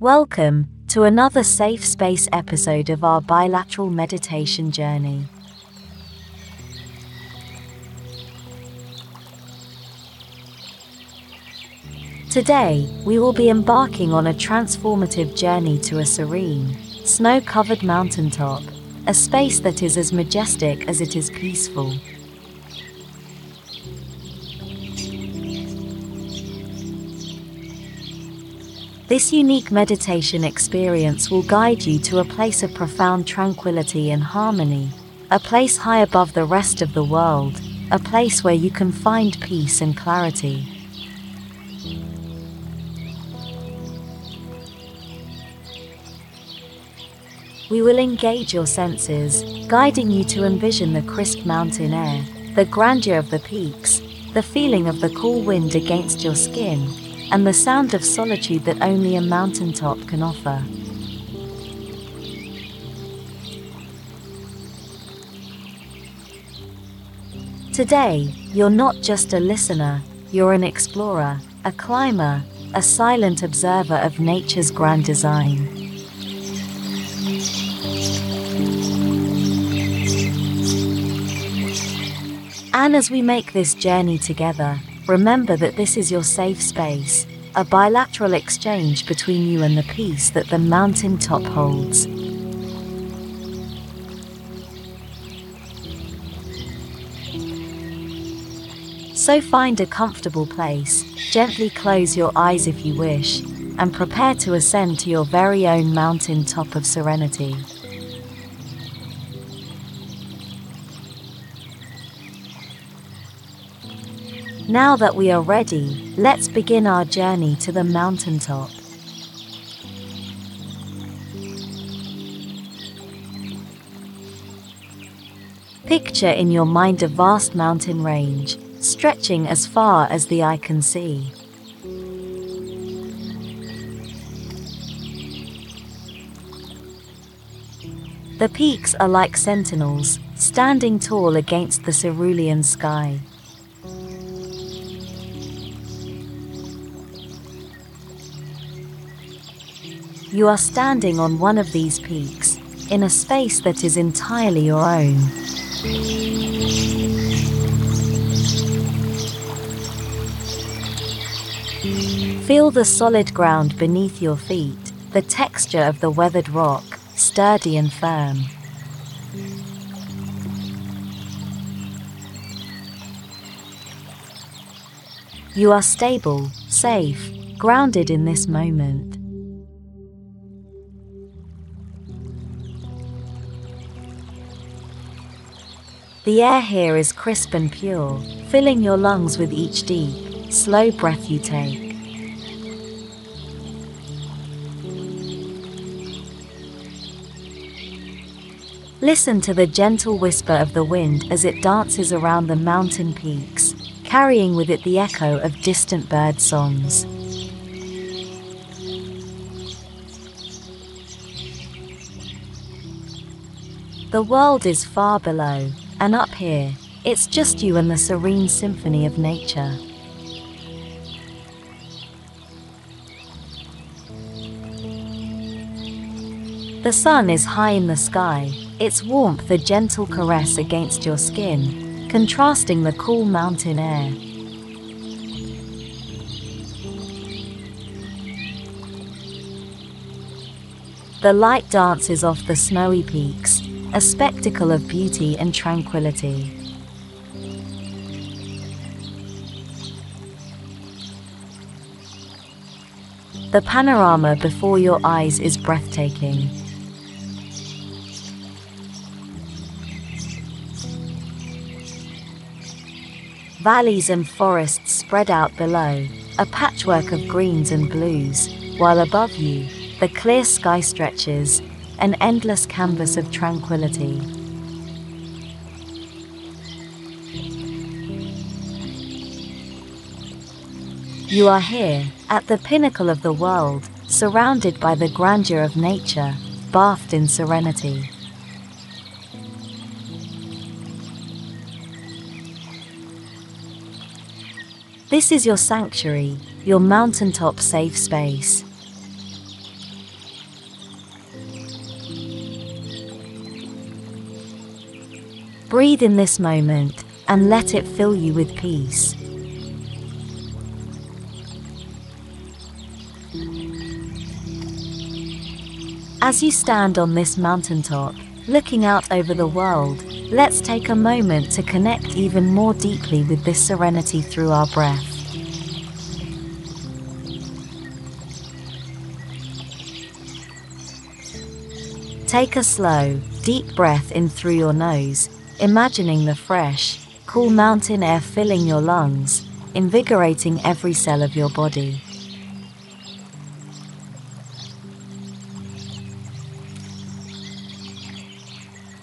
Welcome to another safe space episode of our bilateral meditation journey. Today, we will be embarking on a transformative journey to a serene, snow covered mountaintop, a space that is as majestic as it is peaceful. This unique meditation experience will guide you to a place of profound tranquility and harmony, a place high above the rest of the world, a place where you can find peace and clarity. We will engage your senses, guiding you to envision the crisp mountain air, the grandeur of the peaks, the feeling of the cool wind against your skin, and the sound of solitude that only a mountaintop can offer. Today, you're not just a listener, you're an explorer, a climber, a silent observer of nature's grand design. And as we make this journey together, Remember that this is your safe space, a bilateral exchange between you and the peace that the mountain top holds. So find a comfortable place, gently close your eyes if you wish, and prepare to ascend to your very own mountain top of serenity. Now that we are ready, let's begin our journey to the mountaintop. Picture in your mind a vast mountain range, stretching as far as the eye can see. The peaks are like sentinels, standing tall against the cerulean sky. You are standing on one of these peaks, in a space that is entirely your own. Feel the solid ground beneath your feet, the texture of the weathered rock, sturdy and firm. You are stable, safe, grounded in this moment. The air here is crisp and pure, filling your lungs with each deep, slow breath you take. Listen to the gentle whisper of the wind as it dances around the mountain peaks, carrying with it the echo of distant bird songs. The world is far below, and up here, it's just you and the serene symphony of nature. The sun is high in the sky, its warmth a gentle caress against your skin, contrasting the cool mountain air. The light dances off the snowy peaks, a spectacle of beauty and tranquility. The panorama before your eyes is breathtaking. Valleys and forests spread out below, a patchwork of greens and blues, while above you, the clear sky stretches, an endless canvas of tranquility. You are here, at the pinnacle of the world, surrounded by the grandeur of nature, bathed in serenity. This is your sanctuary, your mountaintop safe space. Breathe in this moment and let it fill you with peace. As you stand on this mountaintop, looking out over the world, let's take a moment to connect even more deeply with this serenity through our breath. Take a slow, deep breath in through your nose, imagining the fresh, cool mountain air filling your lungs, invigorating every cell of your body.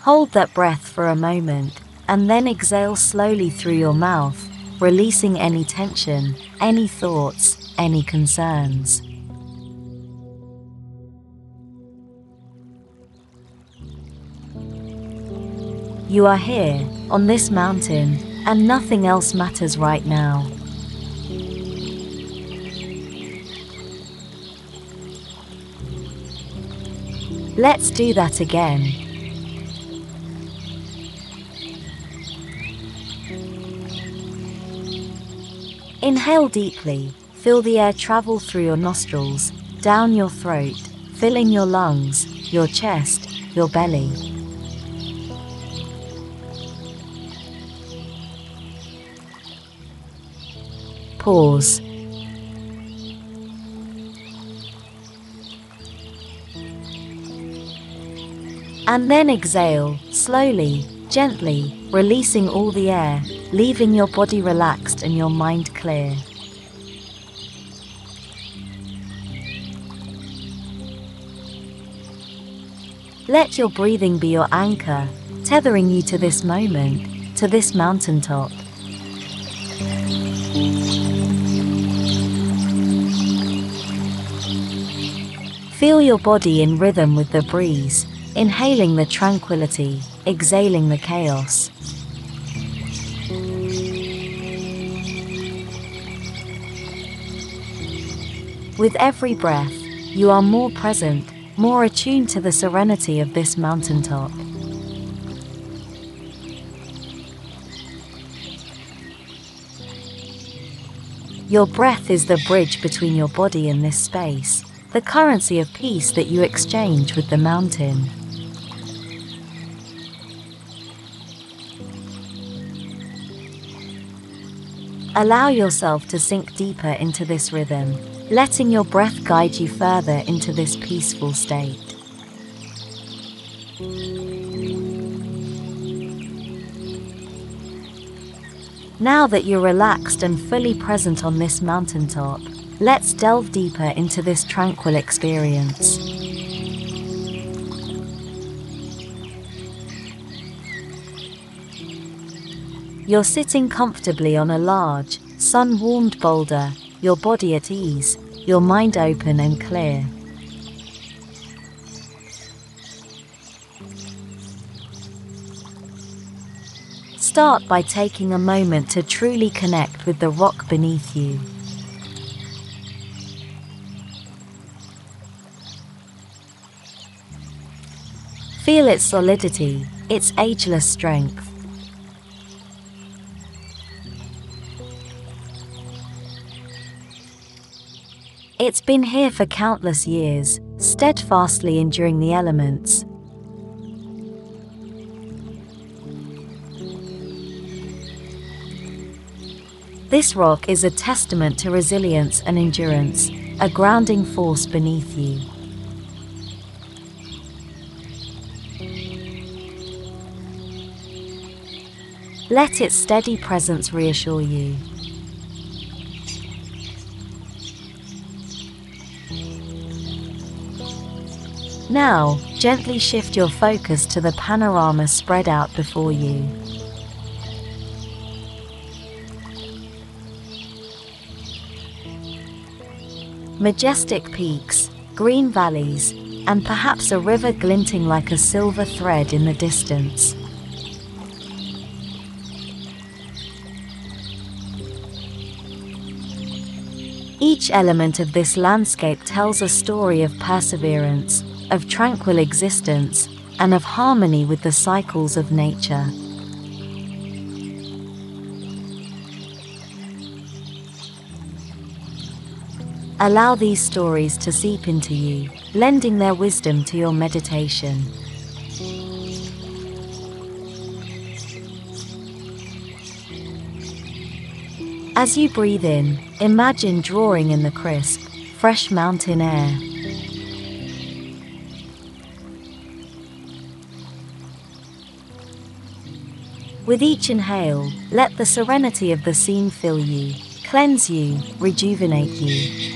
Hold that breath for a moment, and then exhale slowly through your mouth, releasing any tension, any thoughts, any concerns. You are here, on this mountain, and nothing else matters right now. Let's do that again. Inhale deeply, feel the air travel through your nostrils, down your throat, filling your lungs, your chest, your belly. Pause. And then exhale, slowly, gently, releasing all the air, leaving your body relaxed and your mind clear. Let your breathing be your anchor, tethering you to this moment, to this mountaintop. Feel your body in rhythm with the breeze, inhaling the tranquility, exhaling the chaos. With every breath, you are more present, more attuned to the serenity of this mountaintop. Your breath is the bridge between your body and this space, the currency of peace that you exchange with the mountain. Allow yourself to sink deeper into this rhythm, letting your breath guide you further into this peaceful state. Now that you're relaxed and fully present on this mountaintop, let's delve deeper into this tranquil experience. You're sitting comfortably on a large, sun warmed boulder, your body at ease, your mind open and clear. Start by taking a moment to truly connect with the rock beneath you. Feel its solidity, its ageless strength. It's been here for countless years, steadfastly enduring the elements. This rock is a testament to resilience and endurance, a grounding force beneath you. Let its steady presence reassure you. Now, gently shift your focus to the panorama spread out before you. Majestic peaks, green valleys, and perhaps a river glinting like a silver thread in the distance. Each element of this landscape tells a story of perseverance, of tranquil existence, and of harmony with the cycles of nature. Allow these stories to seep into you, lending their wisdom to your meditation. As you breathe in, imagine drawing in the crisp, fresh mountain air. With each inhale, let the serenity of the scene fill you, cleanse you, rejuvenate you.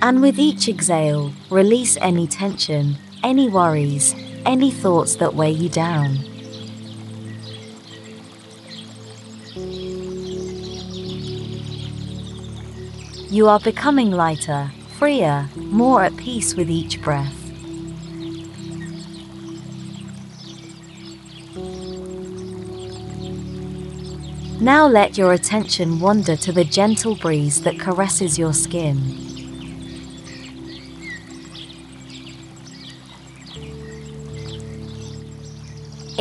And with each exhale, release any tension, any worries, any thoughts that weigh you down. You are becoming lighter, freer, more at peace with each breath. Now let your attention wander to the gentle breeze that caresses your skin.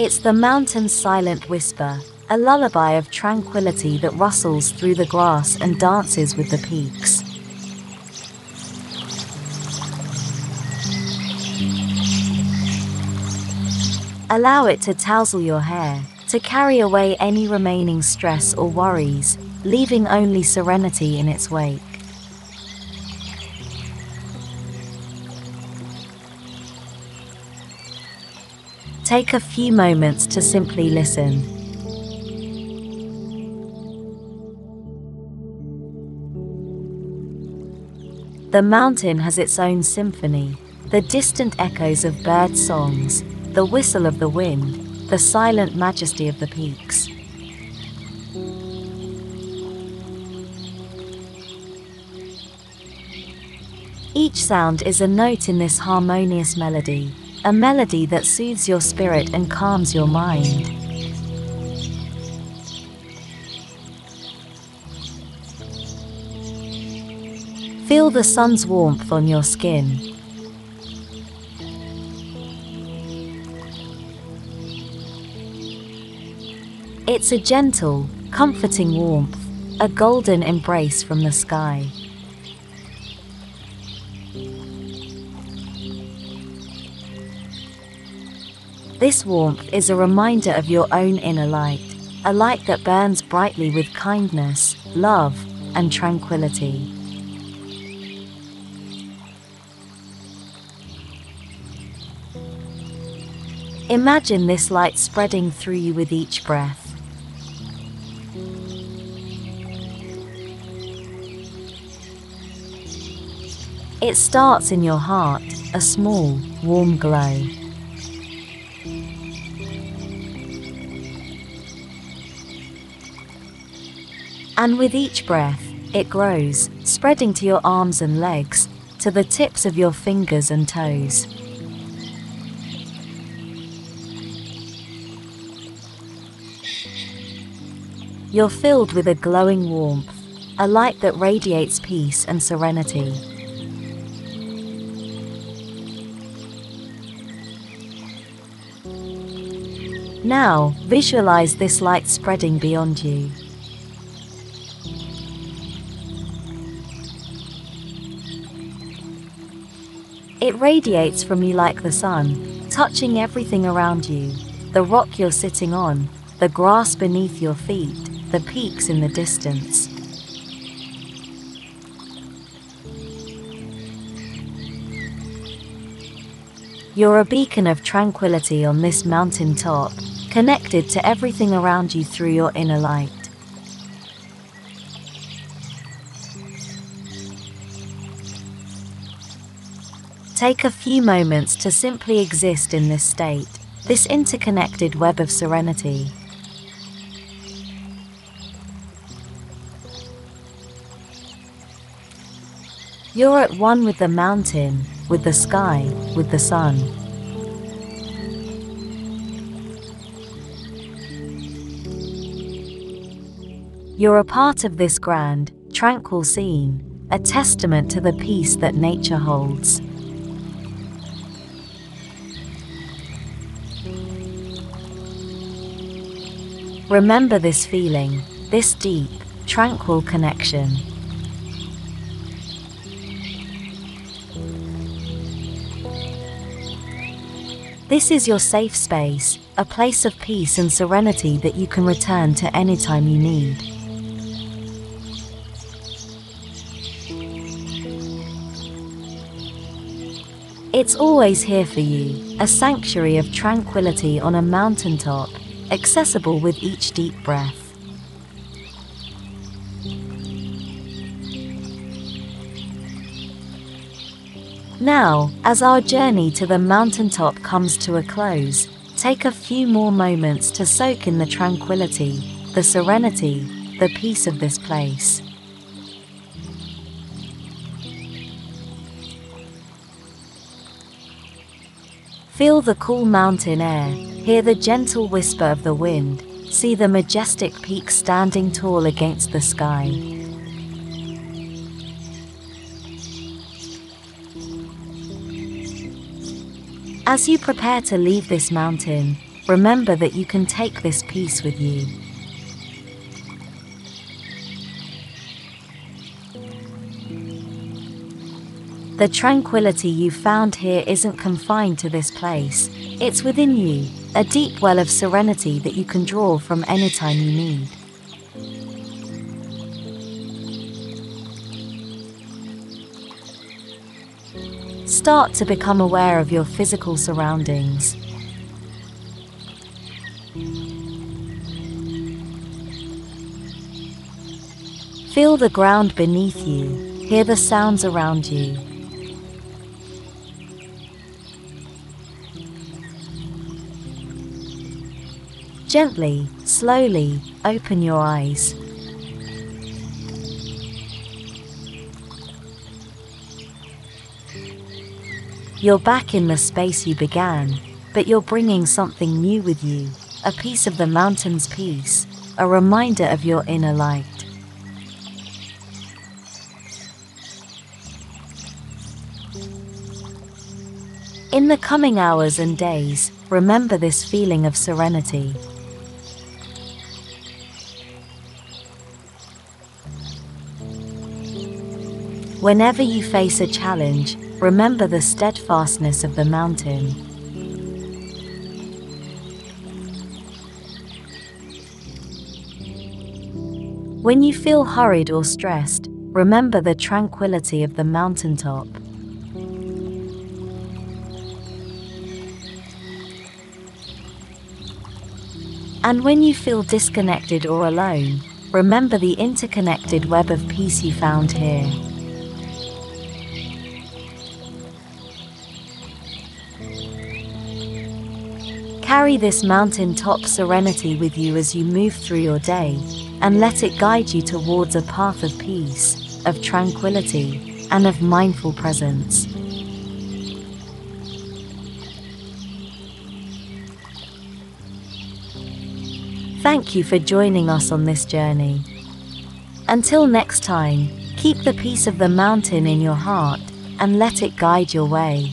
It's the mountain's silent whisper, a lullaby of tranquility that rustles through the grass and dances with the peaks. Allow it to tousle your hair, to carry away any remaining stress or worries, leaving only serenity in its wake. Take a few moments to simply listen. The mountain has its own symphony, the distant echoes of bird songs, the whistle of the wind, the silent majesty of the peaks. Each sound is a note in this harmonious melody, a melody that soothes your spirit and calms your mind. Feel the sun's warmth on your skin. It's a gentle, comforting warmth, a golden embrace from the sky. This warmth is a reminder of your own inner light, a light that burns brightly with kindness, love, and tranquility. Imagine this light spreading through you with each breath. It starts in your heart, a small, warm glow. And with each breath, it grows, spreading to your arms and legs, to the tips of your fingers and toes. You're filled with a glowing warmth, a light that radiates peace and serenity. Now, visualize this light spreading beyond you. It radiates from you like the sun, touching everything around you the rock you're sitting on, the grass beneath your feet, the peaks in the distance. You're a beacon of tranquility on this mountain top, connected to everything around you through your inner light. Take a few moments to simply exist in this state, this interconnected web of serenity. You're at one with the mountain, with the sky, with the sun. You're a part of this grand, tranquil scene, a testament to the peace that nature holds. Remember this feeling, this deep, tranquil connection. This is your safe space, a place of peace and serenity that you can return to anytime you need. It's always here for you, a sanctuary of tranquility on a mountaintop, accessible with each deep breath. Now, as our journey to the mountaintop comes to a close, take a few more moments to soak in the tranquility, the serenity, the peace of this place. Feel the cool mountain air, hear the gentle whisper of the wind, see the majestic peaks standing tall against the sky. As you prepare to leave this mountain, remember that you can take this peace with you. The tranquility you found here isn't confined to this place, it's within you, a deep well of serenity that you can draw from anytime you need. Start to become aware of your physical surroundings. Feel the ground beneath you, hear the sounds around you. Gently, slowly, open your eyes. You're back in the space you began, but you're bringing something new with you a piece of the mountain's peace, a reminder of your inner light. In the coming hours and days, remember this feeling of serenity. Whenever you face a challenge, remember the steadfastness of the mountain. When you feel hurried or stressed, remember the tranquility of the mountaintop. And when you feel disconnected or alone, remember the interconnected web of peace you found here. Carry this mountaintop serenity with you as you move through your day, and let it guide you towards a path of peace, of tranquility, and of mindful presence. Thank you for joining us on this journey. Until next time, keep the peace of the mountain in your heart and let it guide your way.